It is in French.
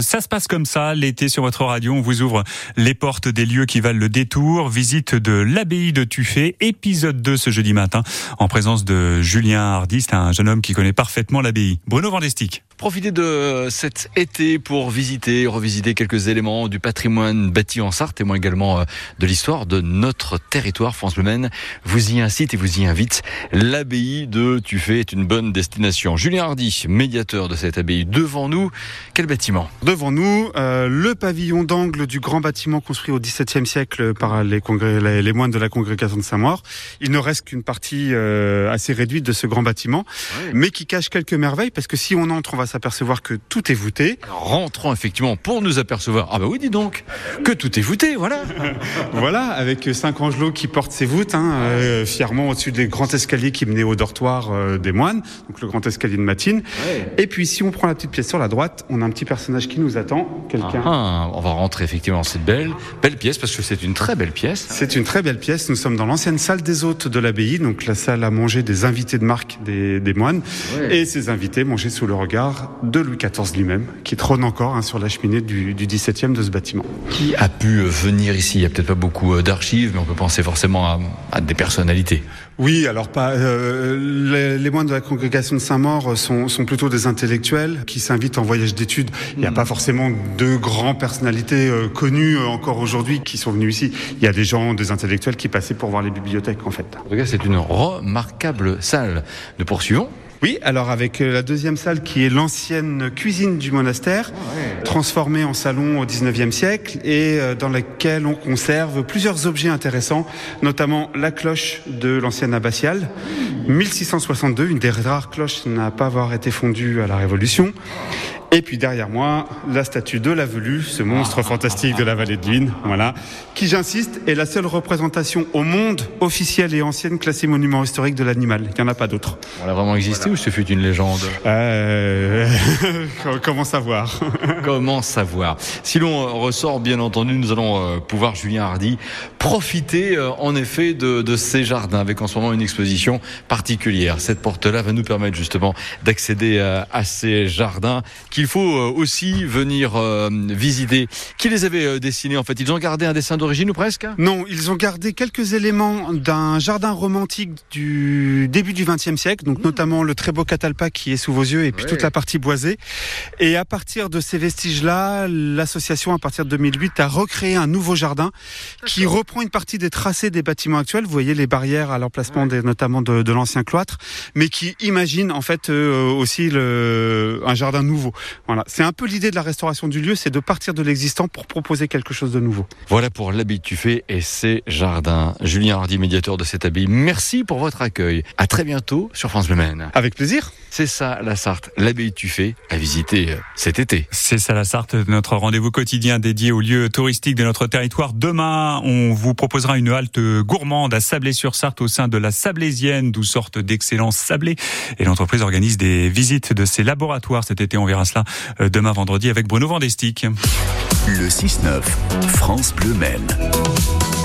Ça se passe comme ça, l'été sur votre radio, on vous ouvre les portes des lieux qui valent le détour. Visite de l'abbaye de Tuffet, épisode 2 ce jeudi matin, en présence de Julien Hardy, c'est un jeune homme qui connaît parfaitement l'abbaye. Bruno Vandestick. Profitez de cet été pour visiter, revisiter quelques éléments du patrimoine bâti en Sarthe, témoin également euh, de l'histoire de notre territoire, France Bleu. Vous y incite et vous y invite. L'abbaye de Tuffet est une bonne destination. Julien Hardy, médiateur de cette abbaye, devant nous, quel bâtiment? Devant nous, euh, le pavillon d'angle du grand bâtiment construit au XVIIe siècle par les, les, les, moines de la congrégation de Saint-Maur. Il ne reste qu'une partie euh, assez réduite de ce grand bâtiment, mais qui cache quelques merveilles, parce que si on entre, on va s'apercevoir que tout est voûté. Alors, rentrons effectivement pour nous apercevoir. Ah bah oui, dis donc, que tout est voûté, voilà. voilà, avec cinq angelots qui portent ces voûtes, hein, euh, fièrement au-dessus des grands escaliers qui menaient au dortoir euh, des moines, donc le grand escalier de Matine. Et puis si on prend la petite pièce sur la droite, on a un petit personnage qui nous attend, quelqu'un. Ah, on va rentrer effectivement dans cette belle, belle pièce, parce que c'est une très belle pièce. C'est une très belle pièce. Nous sommes dans l'ancienne salle des hôtes de l'abbaye, donc la salle à manger des invités de marque des, des moines. Ouais. Et ces invités mangeaient sous le regard de Louis XIV lui-même, qui trône encore hein, sur la cheminée du, du 17e de ce bâtiment. Qui a pu venir ici? Il n'y a peut-être pas beaucoup d'archives, mais on peut penser forcément à, à des personnalités. Oui, alors pas. Euh, les, les, moines de la congrégation de Saint-Maur sont, sont, plutôt des intellectuels qui s'invitent en voyage d'études. Il n'y a mmh. pas forcément de grandes personnalités euh, connues euh, encore aujourd'hui qui sont venus ici. Il y a des gens, des intellectuels qui passaient pour voir les bibliothèques en fait. En tout cas, c'est une remarquable salle. Nous poursuivons. Oui, alors avec la deuxième salle qui est l'ancienne cuisine du monastère, ah transformée en salon au 19e siècle et dans laquelle on conserve plusieurs objets intéressants, notamment la cloche de l'ancienne abbatiale, 1662, une des rares cloches n'a pas avoir été fondue à la Révolution. Et puis derrière moi, la statue de la Velue, ce monstre fantastique de la vallée de Lune, voilà, qui j'insiste est la seule représentation au monde officielle et ancienne classée monument historique de l'animal. Il n'y en a pas d'autre. Elle a vraiment existé voilà. ou ce fut une légende? Euh... Comment savoir? Comment savoir? Si l'on ressort, bien entendu, nous allons pouvoir, Julien Hardy, profiter en effet de, de ces jardins avec en ce moment une exposition particulière. Cette porte-là va nous permettre justement d'accéder à, à ces jardins qu'il faut aussi venir euh, visiter. Qui les avait euh, dessinés en fait? Ils ont gardé un dessin d'origine ou presque? Non, ils ont gardé quelques éléments d'un jardin romantique du début du XXe siècle, donc mmh. notamment le très beau catalpa qui est sous vos yeux et puis ouais. toute la partie boisée. Et à partir de ces vestiges-là, l'association à partir de 2008 a recréé un nouveau jardin qui reprend une partie des tracés des bâtiments actuels. Vous voyez les barrières à l'emplacement ouais. notamment de, de l'ancien cloître, mais qui imagine en fait euh, aussi le, un jardin nouveau. Voilà, c'est un peu l'idée de la restauration du lieu, c'est de partir de l'existant pour proposer quelque chose de nouveau. Voilà pour l'abbaye Tuffet et ses jardins. Julien Hardy, médiateur de cette abbaye, merci pour votre accueil. À très bientôt sur France Le Maine. Avec plaisir. C'est ça la Sarthe, l'abbaye Tuffet à visiter cet été. C'est ça la Sarthe, notre rendez-vous quotidien dédié aux lieux touristiques de notre territoire. Demain, on vous proposera une halte gourmande à Sablé-sur-Sarthe au sein de la Sablésienne, d'où sorte d'excellence sablé. Et l'entreprise organise des visites de ses laboratoires cet été. On verra cela demain vendredi avec Bruno Vandestick. Le 6-9, France Bleu Maine.